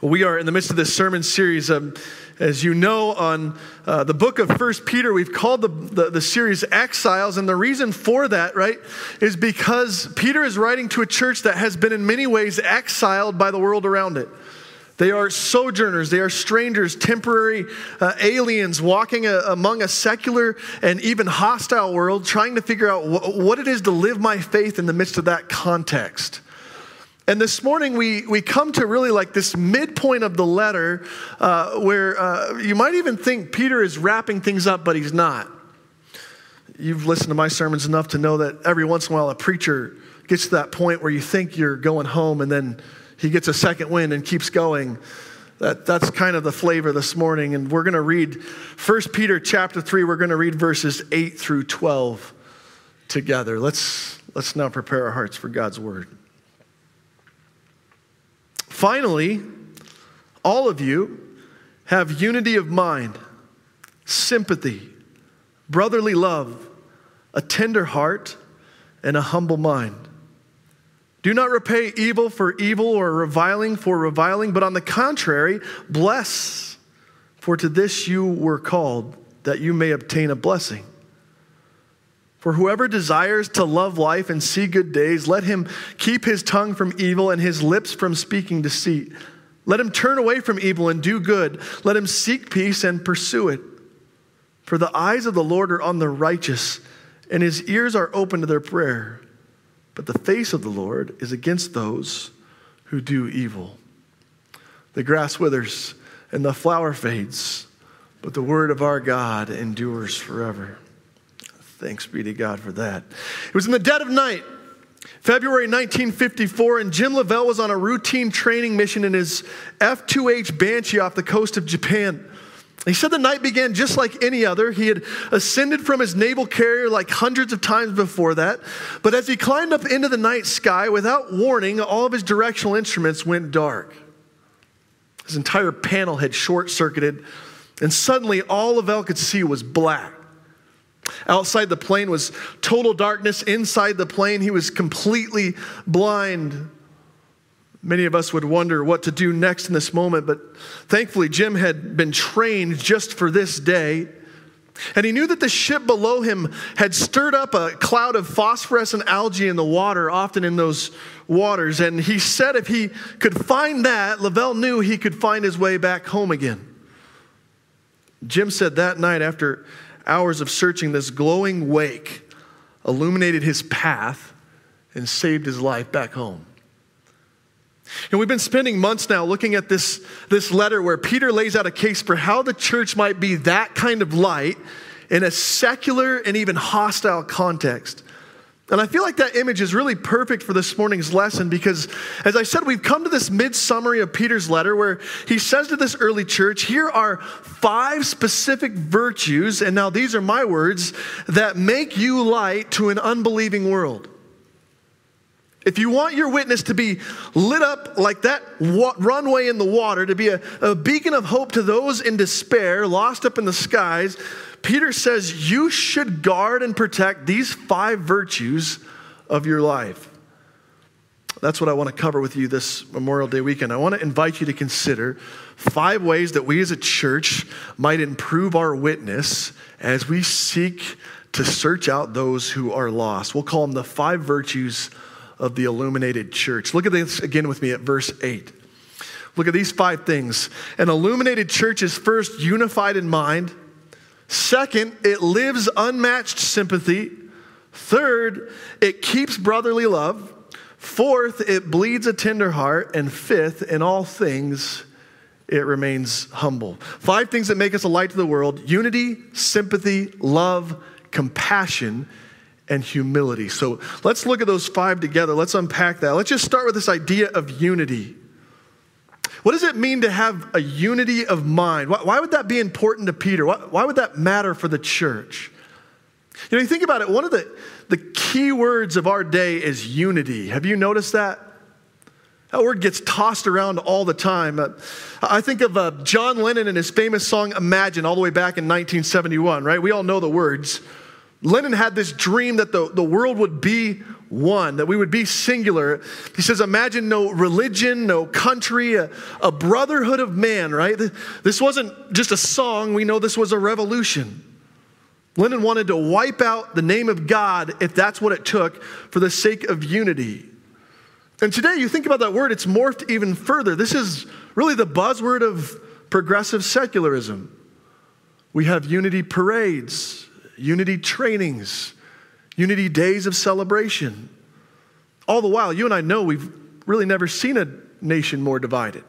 Well, we are in the midst of this sermon series. Um, as you know, on uh, the book of First Peter, we've called the, the, the, series Exiles. And the reason for that, right, is because Peter is writing to a church that has been in many ways exiled by the world around it. They are sojourners, they are strangers, temporary uh, aliens walking a, among a secular and even hostile world, trying to figure out wh- what it is to live my faith in the midst of that context. And this morning, we, we come to really like this midpoint of the letter uh, where uh, you might even think Peter is wrapping things up, but he's not. You've listened to my sermons enough to know that every once in a while a preacher gets to that point where you think you're going home and then he gets a second wind and keeps going. That, that's kind of the flavor this morning. And we're going to read 1 Peter chapter 3. We're going to read verses 8 through 12 together. Let's, let's now prepare our hearts for God's word. Finally, all of you have unity of mind, sympathy, brotherly love, a tender heart, and a humble mind. Do not repay evil for evil or reviling for reviling, but on the contrary, bless, for to this you were called, that you may obtain a blessing. For whoever desires to love life and see good days, let him keep his tongue from evil and his lips from speaking deceit. Let him turn away from evil and do good. Let him seek peace and pursue it. For the eyes of the Lord are on the righteous, and his ears are open to their prayer. But the face of the Lord is against those who do evil. The grass withers and the flower fades, but the word of our God endures forever. Thanks be to God for that. It was in the dead of night, February 1954, and Jim Lovell was on a routine training mission in his F 2H Banshee off the coast of Japan. He said the night began just like any other. He had ascended from his naval carrier like hundreds of times before that. But as he climbed up into the night sky, without warning, all of his directional instruments went dark. His entire panel had short circuited, and suddenly all Lovell could see was black. Outside the plane was total darkness. Inside the plane, he was completely blind. Many of us would wonder what to do next in this moment, but thankfully, Jim had been trained just for this day. And he knew that the ship below him had stirred up a cloud of phosphorescent algae in the water, often in those waters. And he said if he could find that, Lovell knew he could find his way back home again. Jim said that night after hours of searching, this glowing wake illuminated his path and saved his life back home. And we've been spending months now looking at this, this letter where Peter lays out a case for how the church might be that kind of light in a secular and even hostile context. And I feel like that image is really perfect for this morning's lesson because, as I said, we've come to this mid summary of Peter's letter where he says to this early church, Here are five specific virtues, and now these are my words, that make you light to an unbelieving world. If you want your witness to be lit up like that wa- runway in the water, to be a, a beacon of hope to those in despair, lost up in the skies, Peter says you should guard and protect these five virtues of your life. That's what I want to cover with you this Memorial Day weekend. I want to invite you to consider five ways that we as a church might improve our witness as we seek to search out those who are lost. We'll call them the five virtues of the illuminated church. Look at this again with me at verse 8. Look at these five things. An illuminated church is first unified in mind. Second, it lives unmatched sympathy. Third, it keeps brotherly love. Fourth, it bleeds a tender heart. And fifth, in all things, it remains humble. Five things that make us a light to the world unity, sympathy, love, compassion, and humility. So let's look at those five together. Let's unpack that. Let's just start with this idea of unity. What does it mean to have a unity of mind? Why, why would that be important to Peter? Why, why, would that matter for the church? You know, you think about it, one of the, the key words of our day is unity. Have you noticed that? That word gets tossed around all the time. Uh, I think of uh, John Lennon and his famous song Imagine all the way back in 1971, right? We all know the words. Lennon had this dream that the, the world would be one, that we would be singular. He says, Imagine no religion, no country, a, a, brotherhood of man, right? This wasn't just a song, we know this was a revolution. Lennon wanted to wipe out the name of God if that's what it took for the sake of unity. And today, you think about that word, it's morphed even further. This is really the buzzword of progressive secularism. We have unity parades, unity trainings, unity days of celebration. All the while, you and I know we've really never seen a nation more divided.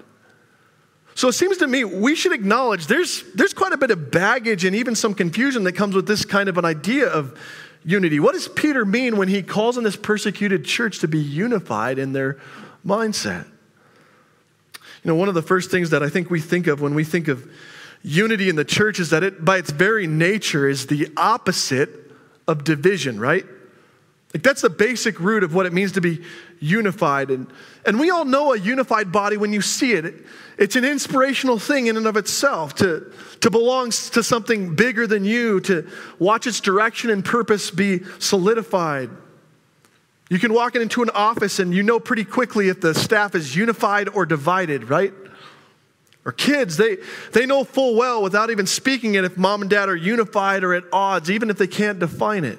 So it seems to me we should acknowledge there's, there's quite a bit of baggage and even some confusion that comes with this kind of an idea of unity. What does Peter mean when he calls on this persecuted church to be unified in their mindset? You know, one of the first things that I think we think of when we think of unity in the church is that it, by its very nature, is the opposite of division, right? Like that's the basic root of what it means to be unified. And, and we all know a unified body when you see it. it. It's an inspirational thing in and of itself to, to belong to something bigger than you, to watch its direction and purpose be solidified. You can walk into an office and you know pretty quickly if the staff is unified or divided, right? Or kids, they, they know full well without even speaking it if mom and dad are unified or at odds, even if they can't define it.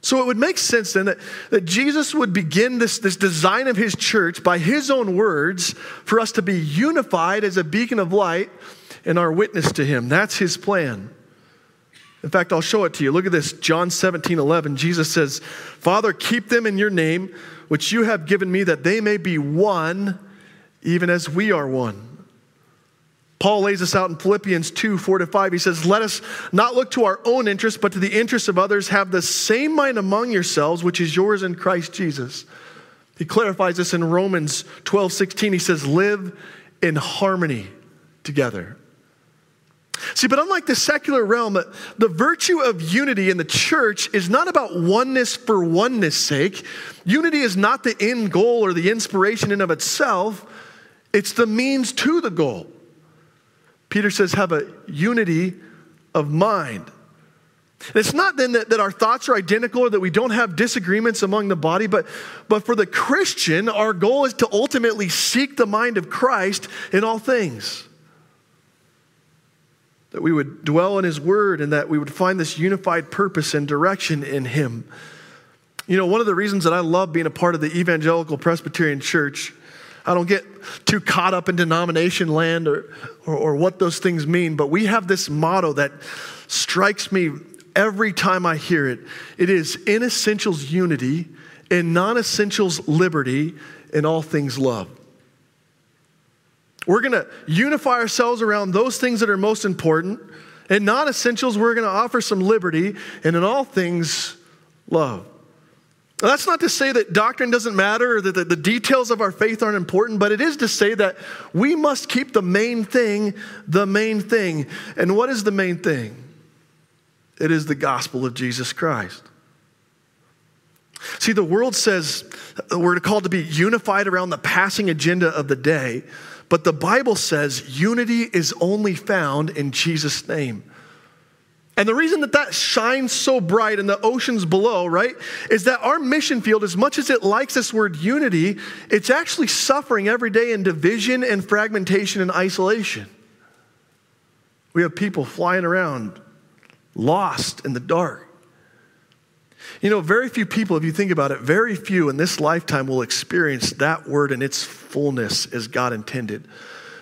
So it would make sense then that, that Jesus would begin this, this design of his church by his own words for us to be unified as a beacon of light in our witness to him. That's his plan. In fact, I'll show it to you. Look at this John 17, 11. Jesus says, Father, keep them in your name, which you have given me, that they may be one, even as we are one. Paul lays this out in Philippians 2 4 to 5. He says, Let us not look to our own interests, but to the interests of others. Have the same mind among yourselves, which is yours in Christ Jesus. He clarifies this in Romans 12 16. He says, Live in harmony together. See, but unlike the secular realm, the virtue of unity in the church is not about oneness for oneness sake. Unity is not the end goal or the inspiration in of itself, it's the means to the goal. Peter says, have a unity of mind. It's not then that, that our thoughts are identical or that we don't have disagreements among the body, but, but for the Christian, our goal is to ultimately seek the mind of Christ in all things. That we would dwell in His Word and that we would find this unified purpose and direction in Him. You know, one of the reasons that I love being a part of the Evangelical Presbyterian Church I don't get too caught up in denomination land or, or, or, what those things mean, but we have this motto that strikes me every time I hear it. It is in essentials unity, in non essentials liberty, in all things love. We're going to unify ourselves around those things that are most important. In non essentials, we're going to offer some liberty, and in all things, love. That's not to say that doctrine doesn't matter or that the, the details of our faith aren't important, but it is to say that we must keep the main thing the main thing. And what is the main thing? It is the gospel of Jesus Christ. See, the world says we're called to be unified around the passing agenda of the day, but the Bible says unity is only found in Jesus' name. And the reason that that shines so bright in the oceans below, right, is that our mission field, as much as it likes this word unity, it's actually suffering every day in division and fragmentation and isolation. We have people flying around lost in the dark. You know, very few people, if you think about it, very few in this lifetime will experience that word in its fullness as God intended.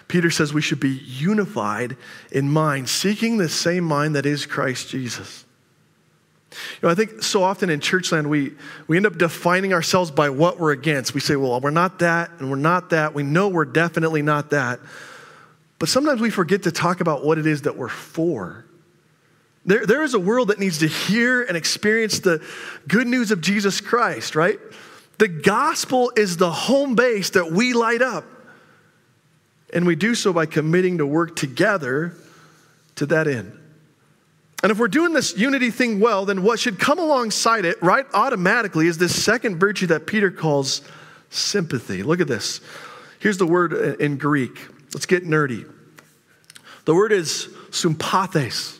Peter says we should be unified in mind, seeking the same mind that is Christ Jesus. You know, I think so often in churchland we, we end up defining ourselves by what we're against. We say, well, we're not that and we're not that. We know we're definitely not that. But sometimes we forget to talk about what it is that we're for. There, there is a world that needs to hear and experience the good news of Jesus Christ, right? The gospel is the home base that we light up. And we do so by committing to work together to that end. And if we're doing this unity thing well, then what should come alongside it, right, automatically, is this second virtue that Peter calls sympathy. Look at this. Here's the word in Greek. Let's get nerdy. The word is sympathes,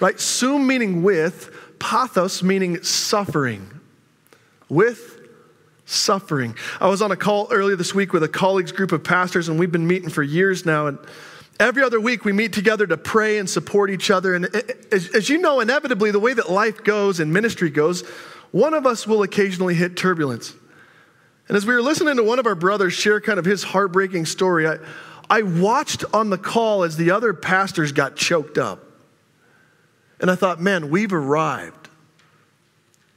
right? Sum meaning with, pathos meaning suffering. with suffering. I was on a call earlier this week with a colleagues group of pastors, and we've been meeting for years now. And every other week we meet together to pray and support each other. And as, you know, inevitably, the way that life goes and ministry goes, one of us will occasionally hit turbulence. And as we were listening to one of our brothers share kind of his heartbreaking story, I, I watched on the call as the other pastors got choked up. And I thought, man, we've arrived.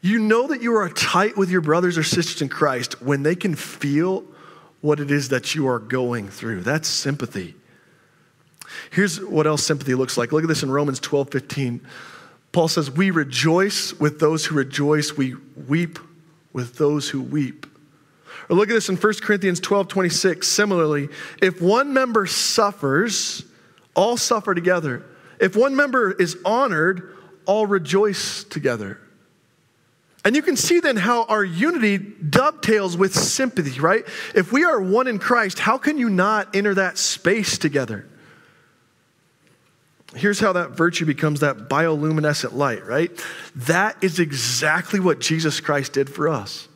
You know that you are tight with your brothers or sisters in Christ when they can feel what it is that you are going through. That's sympathy. Here's what else sympathy looks like. Look at this in Romans 12 15. Paul says, We rejoice with those who rejoice, we weep with those who weep. Or look at this in 1 Corinthians 12 26. Similarly, if one member suffers, all suffer together. If one member is honored, all rejoice together. And you can see then how our unity dovetails with sympathy, right? If we are one in Christ, how can you not enter that space together? Here's how that virtue becomes that bioluminescent light, right? That is exactly what Jesus Christ did for us.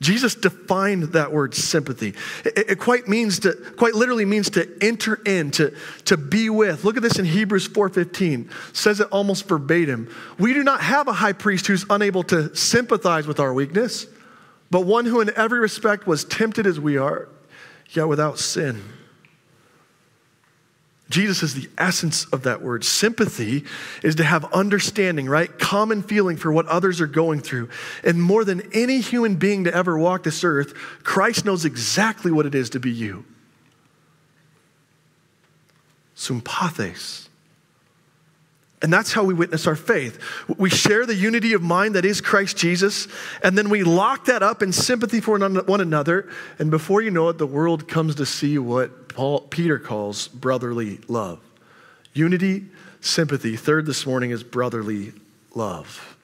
Jesus defined that word sympathy. It, it, quite means to, quite literally means to enter in, to, to be with. Look at this in Hebrews 4.15. Says it almost verbatim. We do not have a high priest who's unable to sympathize with our weakness, but one who in every respect was tempted as we are, yet without sin. Jesus is the essence of that word. Sympathy is to have understanding, right? Common feeling for what others are going through. And more than any human being to ever walk this earth, Christ knows exactly what it is to be you. Sympathes. And that's how we witness our faith. We share the unity of mind that is Christ Jesus, and then we lock that up in sympathy for one another. And before you know it, the world comes to see what Paul, Peter calls brotherly love. Unity, sympathy. Third this morning is brotherly love.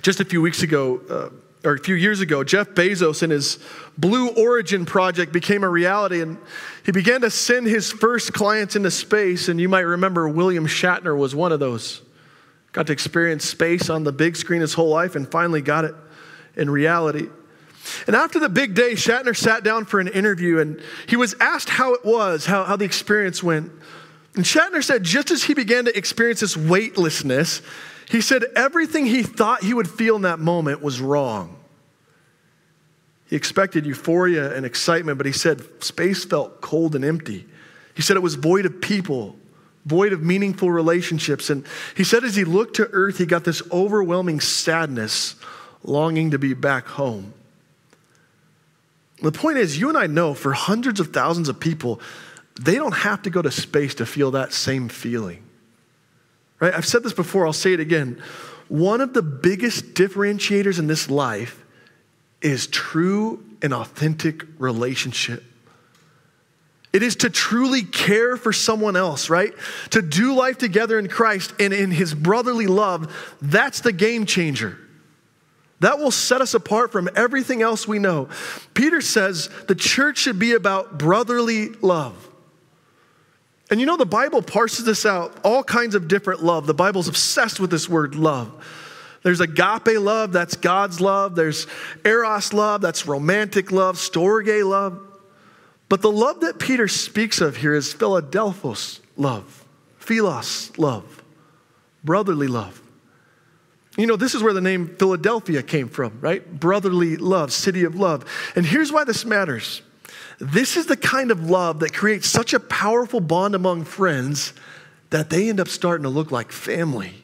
Just a few weeks ago, uh, or a few years ago, Jeff Bezos and his Blue Origin project became a reality, and he began to send his first clients into space. And you might remember William Shatner was one of those. Got to experience space on the big screen his whole life and finally got it in reality. And after the big day, Shatner sat down for an interview and he was asked how it was, how, how the experience went. And Shatner said, just as he began to experience this weightlessness, he said everything he thought he would feel in that moment was wrong. He expected euphoria and excitement, but he said space felt cold and empty. He said it was void of people, void of meaningful relationships. And he said as he looked to earth, he got this overwhelming sadness, longing to be back home. The point is, you and I know for hundreds of thousands of people, they don't have to go to space to feel that same feeling. Right? I've said this before, I'll say it again. One of the biggest differentiators in this life is true and authentic relationship. It is to truly care for someone else, right? To do life together in Christ and in his brotherly love. That's the game changer. That will set us apart from everything else we know. Peter says the church should be about brotherly love. And you know, the Bible parses this out, all kinds of different love. The Bible's obsessed with this word love. There's agape love, that's God's love. There's eros love, that's romantic love, storge love. But the love that Peter speaks of here is Philadelphos love, philos love, brotherly love. You know, this is where the name Philadelphia came from, right? Brotherly love, city of love. And here's why this matters. This is the kind of love that creates such a powerful bond among friends that they end up starting to look like family.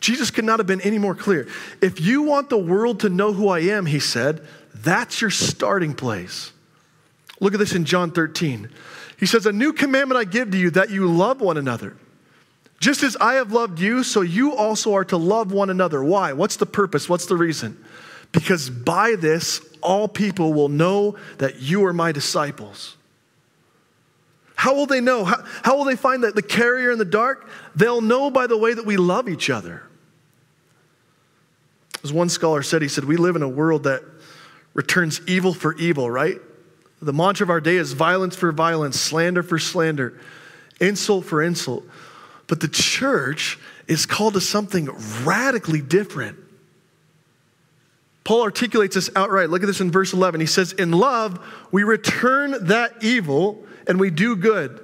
Jesus could not have been any more clear. If you want the world to know who I am, he said, that's your starting place. Look at this in John 13. He says, A new commandment I give to you that you love one another. Just as I have loved you, so you also are to love one another. Why? What's the purpose? What's the reason? Because by this, all people will know that you are my disciples. How will they know? How, how will they find that the carrier in the dark? They'll know by the way that we love each other. As one scholar said, he said, We live in a world that returns evil for evil, right? The mantra of our day is violence for violence, slander for slander, insult for insult. But the church is called to something radically different. Paul articulates this outright. Look at this in verse 11. He says, In love, we return that evil and we do good.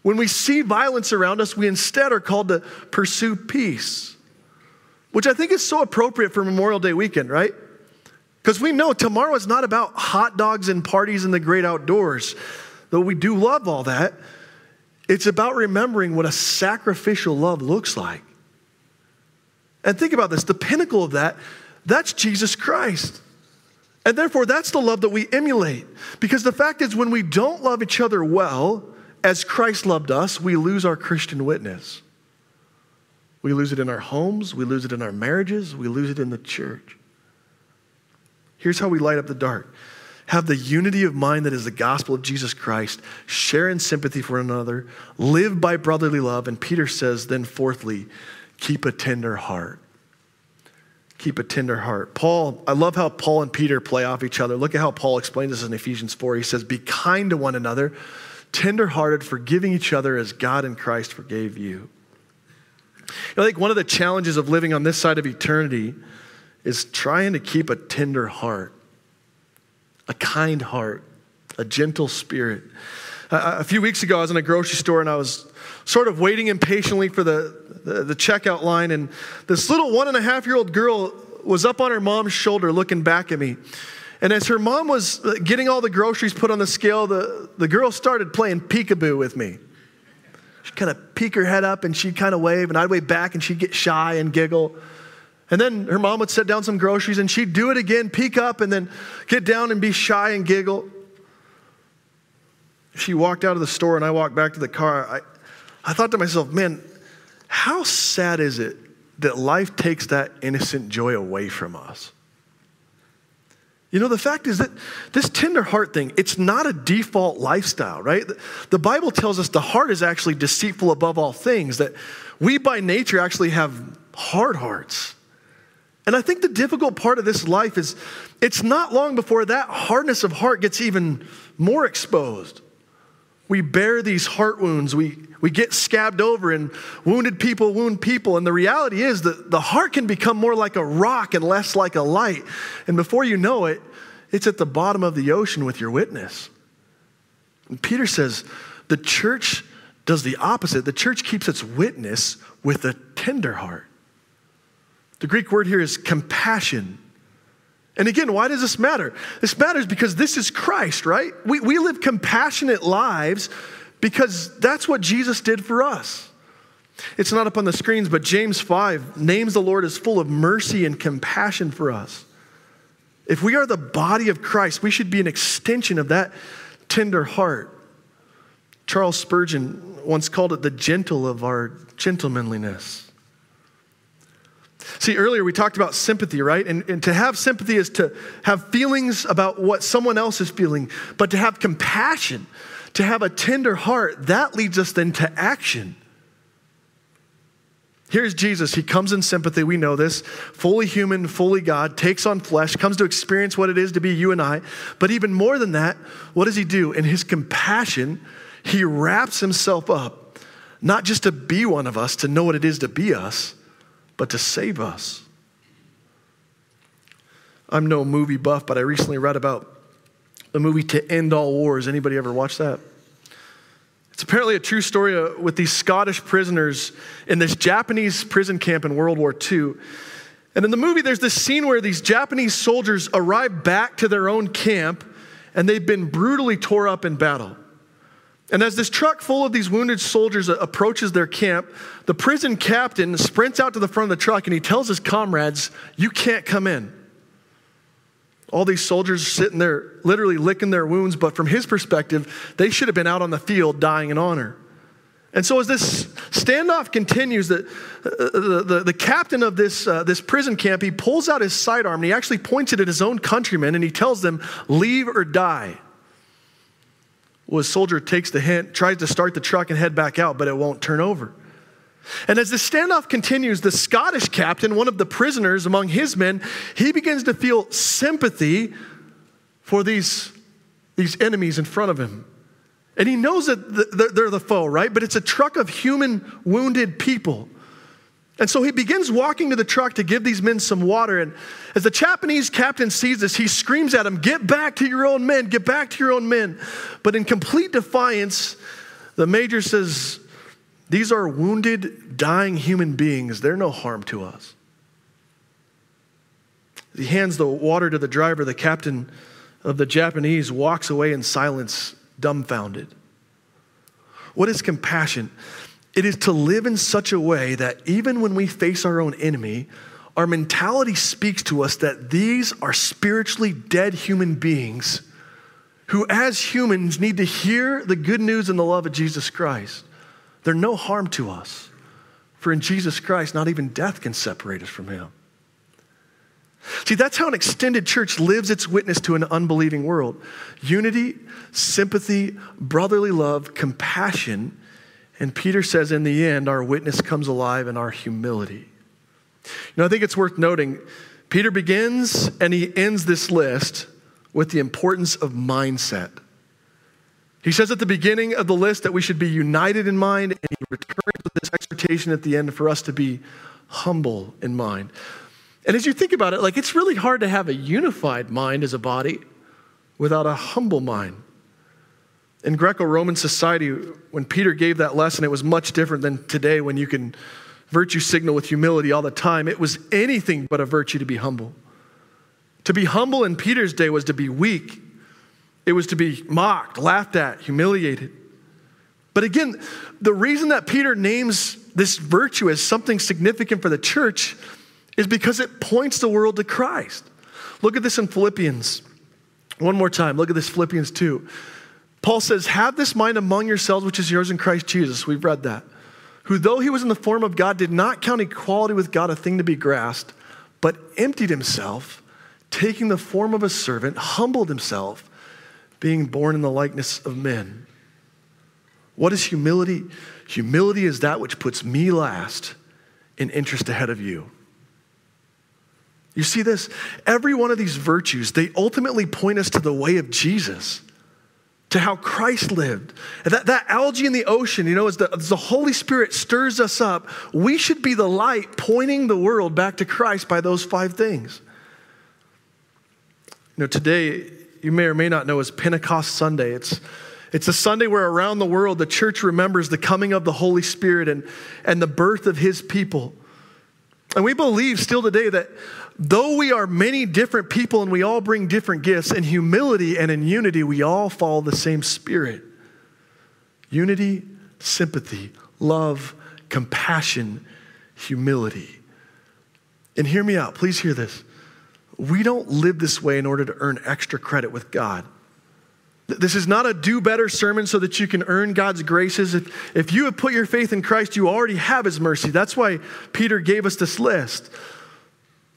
When we see violence around us, we instead are called to pursue peace, which I think is so appropriate for Memorial Day weekend, right? Because we know tomorrow is not about hot dogs and parties in the great outdoors, though we do love all that. It's about remembering what a sacrificial love looks like. And think about this the pinnacle of that, that's Jesus Christ. And therefore, that's the love that we emulate. Because the fact is, when we don't love each other well, as Christ loved us, we lose our Christian witness. We lose it in our homes, we lose it in our marriages, we lose it in the church. Here's how we light up the dark have the unity of mind that is the gospel of Jesus Christ, share in sympathy for one another, live by brotherly love. And Peter says, then, fourthly, keep a tender heart. Keep a tender heart. Paul, I love how Paul and Peter play off each other. Look at how Paul explains this in Ephesians 4. He says, Be kind to one another, tenderhearted, forgiving each other as God in Christ forgave you. I think one of the challenges of living on this side of eternity is trying to keep a tender heart, a kind heart, a gentle spirit. A few weeks ago, I was in a grocery store and I was sort of waiting impatiently for the, the, the checkout line, and this little one and a half year old girl was up on her mom's shoulder looking back at me. And as her mom was uh, getting all the groceries put on the scale, the, the girl started playing peekaboo with me. She'd kind of peek her head up and she'd kind of wave, and I'd wave back and she'd get shy and giggle. And then her mom would set down some groceries and she'd do it again, peek up, and then get down and be shy and giggle. She walked out of the store and I walked back to the car. I, I thought to myself, man, how sad is it that life takes that innocent joy away from us? You know, the fact is that this tender heart thing, it's not a default lifestyle, right? The Bible tells us the heart is actually deceitful above all things, that we by nature actually have hard hearts. And I think the difficult part of this life is it's not long before that hardness of heart gets even more exposed. We bear these heart wounds, we, we get scabbed over, and wounded people wound people. And the reality is that the heart can become more like a rock and less like a light. And before you know it, it's at the bottom of the ocean with your witness. And Peter says the church does the opposite. The church keeps its witness with a tender heart. The Greek word here is compassion. And again, why does this matter? This matters because this is Christ, right? We, we live compassionate lives because that's what Jesus did for us. It's not up on the screens, but James 5 names the Lord as full of mercy and compassion for us. If we are the body of Christ, we should be an extension of that tender heart. Charles Spurgeon once called it the gentle of our gentlemanliness. See, earlier we talked about sympathy, right? And, and, to have sympathy is to have feelings about what someone else is feeling, but to have compassion, to have a tender heart, that leads us then to action. Here's Jesus. He comes in sympathy. We know this. Fully human, fully God, takes on flesh, comes to experience what it is to be you and I. But even more than that, what does he do? In his compassion, he wraps himself up, not just to be one of us, to know what it is to be us but to save us. I'm no movie buff, but I recently read about the movie To End All Wars. Anybody ever watch that? It's apparently a true story uh, with these Scottish prisoners in this Japanese prison camp in World War II. And in the movie, there's this scene where these Japanese soldiers arrive back to their own camp and they've been brutally tore up in battle. And as this truck full of these wounded soldiers approaches their camp, the prison captain sprints out to the front of the truck and he tells his comrades, You can't come in. All these soldiers sitting there literally licking their wounds, but from his perspective, they should have been out on the field dying in honor. And so, as this standoff continues, the, the, the, the captain of this, uh, this prison camp, he pulls out his sidearm and he actually points it at his own countrymen and he tells them, Leave or die. Well, soldier takes the hint, tries to start the truck and head back out, but it won't turn over. And as the standoff continues, the Scottish captain, one of the prisoners among his men, he begins to feel sympathy for these, these enemies in front of him. And he knows that they're the foe, right? But it's a truck of human wounded people. And so he begins walking to the truck to give these men some water. And as the Japanese captain sees this, he screams at him, Get back to your own men, get back to your own men. But in complete defiance, the major says, These are wounded, dying human beings. They're no harm to us. He hands the water to the driver. The captain of the Japanese walks away in silence, dumbfounded. What is compassion? It is to live in such a way that even when we face our own enemy, our mentality speaks to us that these are spiritually dead human beings who, as humans, need to hear the good news and the love of Jesus Christ. They're no harm to us. For in Jesus Christ, not even death can separate us from Him. See, that's how an extended church lives its witness to an unbelieving world unity, sympathy, brotherly love, compassion. And Peter says, in the end, our witness comes alive in our humility. You know, I think it's worth noting, Peter begins and he ends this list with the importance of mindset. He says at the beginning of the list that we should be united in mind, and he returns with this exhortation at the end for us to be humble in mind. And as you think about it, like it's really hard to have a unified mind as a body without a humble mind. In Greco Roman society, when Peter gave that lesson, it was much different than today when you can virtue signal with humility all the time. It was anything but a virtue to be humble. To be humble in Peter's day was to be weak, it was to be mocked, laughed at, humiliated. But again, the reason that Peter names this virtue as something significant for the church is because it points the world to Christ. Look at this in Philippians. One more time. Look at this, Philippians 2. Paul says, Have this mind among yourselves, which is yours in Christ Jesus. We've read that. Who, though he was in the form of God, did not count equality with God a thing to be grasped, but emptied himself, taking the form of a servant, humbled himself, being born in the likeness of men. What is humility? Humility is that which puts me last in interest ahead of you. You see this? Every one of these virtues, they ultimately point us to the way of Jesus, to how Christ lived. That, that algae in the ocean, you know, as the, as the Holy Spirit stirs us up, we should be the light pointing the world back to Christ by those five things. You know, today, you may or may not know, is Pentecost Sunday. It's, it's a Sunday where around the world the church remembers the coming of the Holy Spirit and, and the birth of his people. And we believe still today that though we are many different people and we all bring different gifts, in humility and in unity, we all follow the same spirit unity, sympathy, love, compassion, humility. And hear me out, please hear this. We don't live this way in order to earn extra credit with God. This is not a do better sermon so that you can earn God's graces. If, if you have put your faith in Christ, you already have His mercy. That's why Peter gave us this list.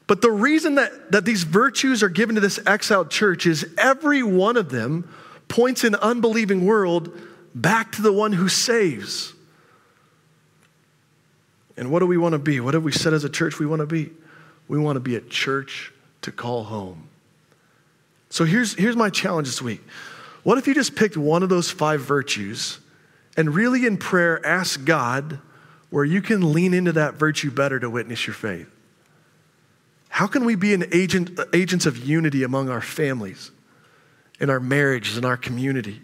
But the reason that, that these virtues are given to this exiled church is every one of them points an unbelieving world back to the one who saves. And what do we want to be? What have we said as a church we want to be? We want to be a church to call home. So here's, here's my challenge this week. What if you just picked one of those five virtues and really in prayer ask God where you can lean into that virtue better to witness your faith? How can we be an agent, agents of unity among our families, in our marriages, in our community?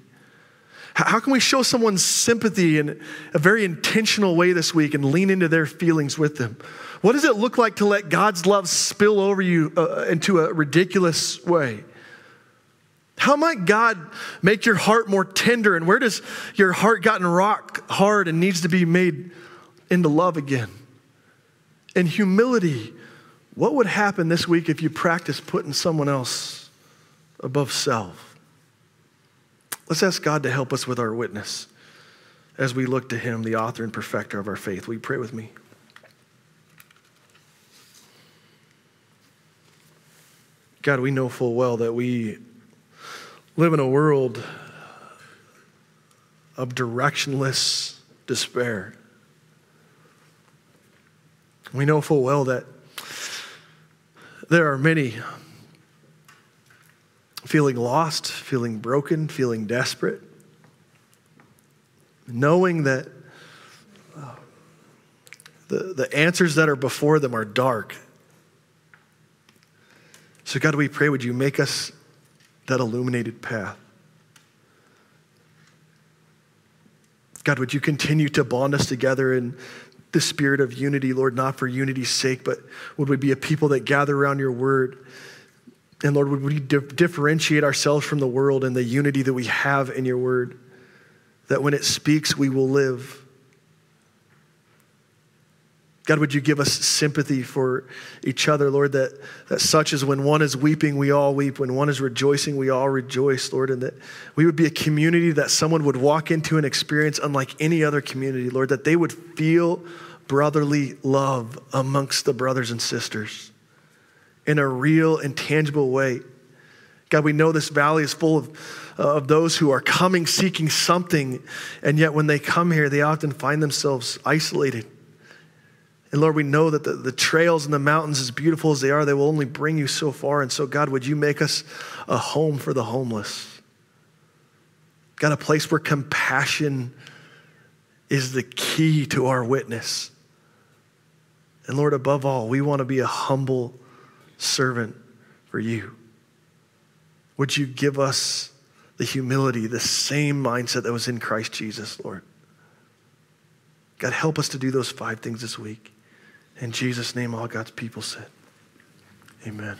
How can we show someone sympathy in a very intentional way this week and lean into their feelings with them? What does it look like to let God's love spill over you uh, into a ridiculous way? How might God make your heart more tender? And where does your heart gotten rock hard and needs to be made into love again? In humility, what would happen this week if you practice putting someone else above self? Let's ask God to help us with our witness as we look to Him, the author and perfecter of our faith. Will you pray with me? God, we know full well that we live in a world of directionless despair. We know full well that there are many feeling lost, feeling broken, feeling desperate, knowing that uh, the, the answers that are before them are dark. So, God, we pray, would you make us that illuminated path? God, would you continue to bond us together in the spirit of unity, Lord, not for unity's sake, but would we be a people that gather around your word? And Lord, would we differentiate ourselves from the world and the unity that we have in your word? That when it speaks, we will live. God, would you give us sympathy for each other, Lord, that, that such as when one is weeping, we all weep. When one is rejoicing, we all rejoice, Lord, and that we would be a community that someone would walk into and experience unlike any other community, Lord, that they would feel brotherly love amongst the brothers and sisters in a real and tangible way. God, we know this valley is full of, uh, of those who are coming seeking something, and yet when they come here, they often find themselves isolated and Lord, we know that the, the trails and the mountains, as beautiful as they are, they will only bring you so far. And so, God, would you make us a home for the homeless? God, a place where compassion is the key to our witness. And Lord, above all, we want to be a humble servant for you. Would you give us the humility, the same mindset that was in Christ Jesus, Lord? God, help us to do those five things this week. In Jesus' name, all God's people said, Amen.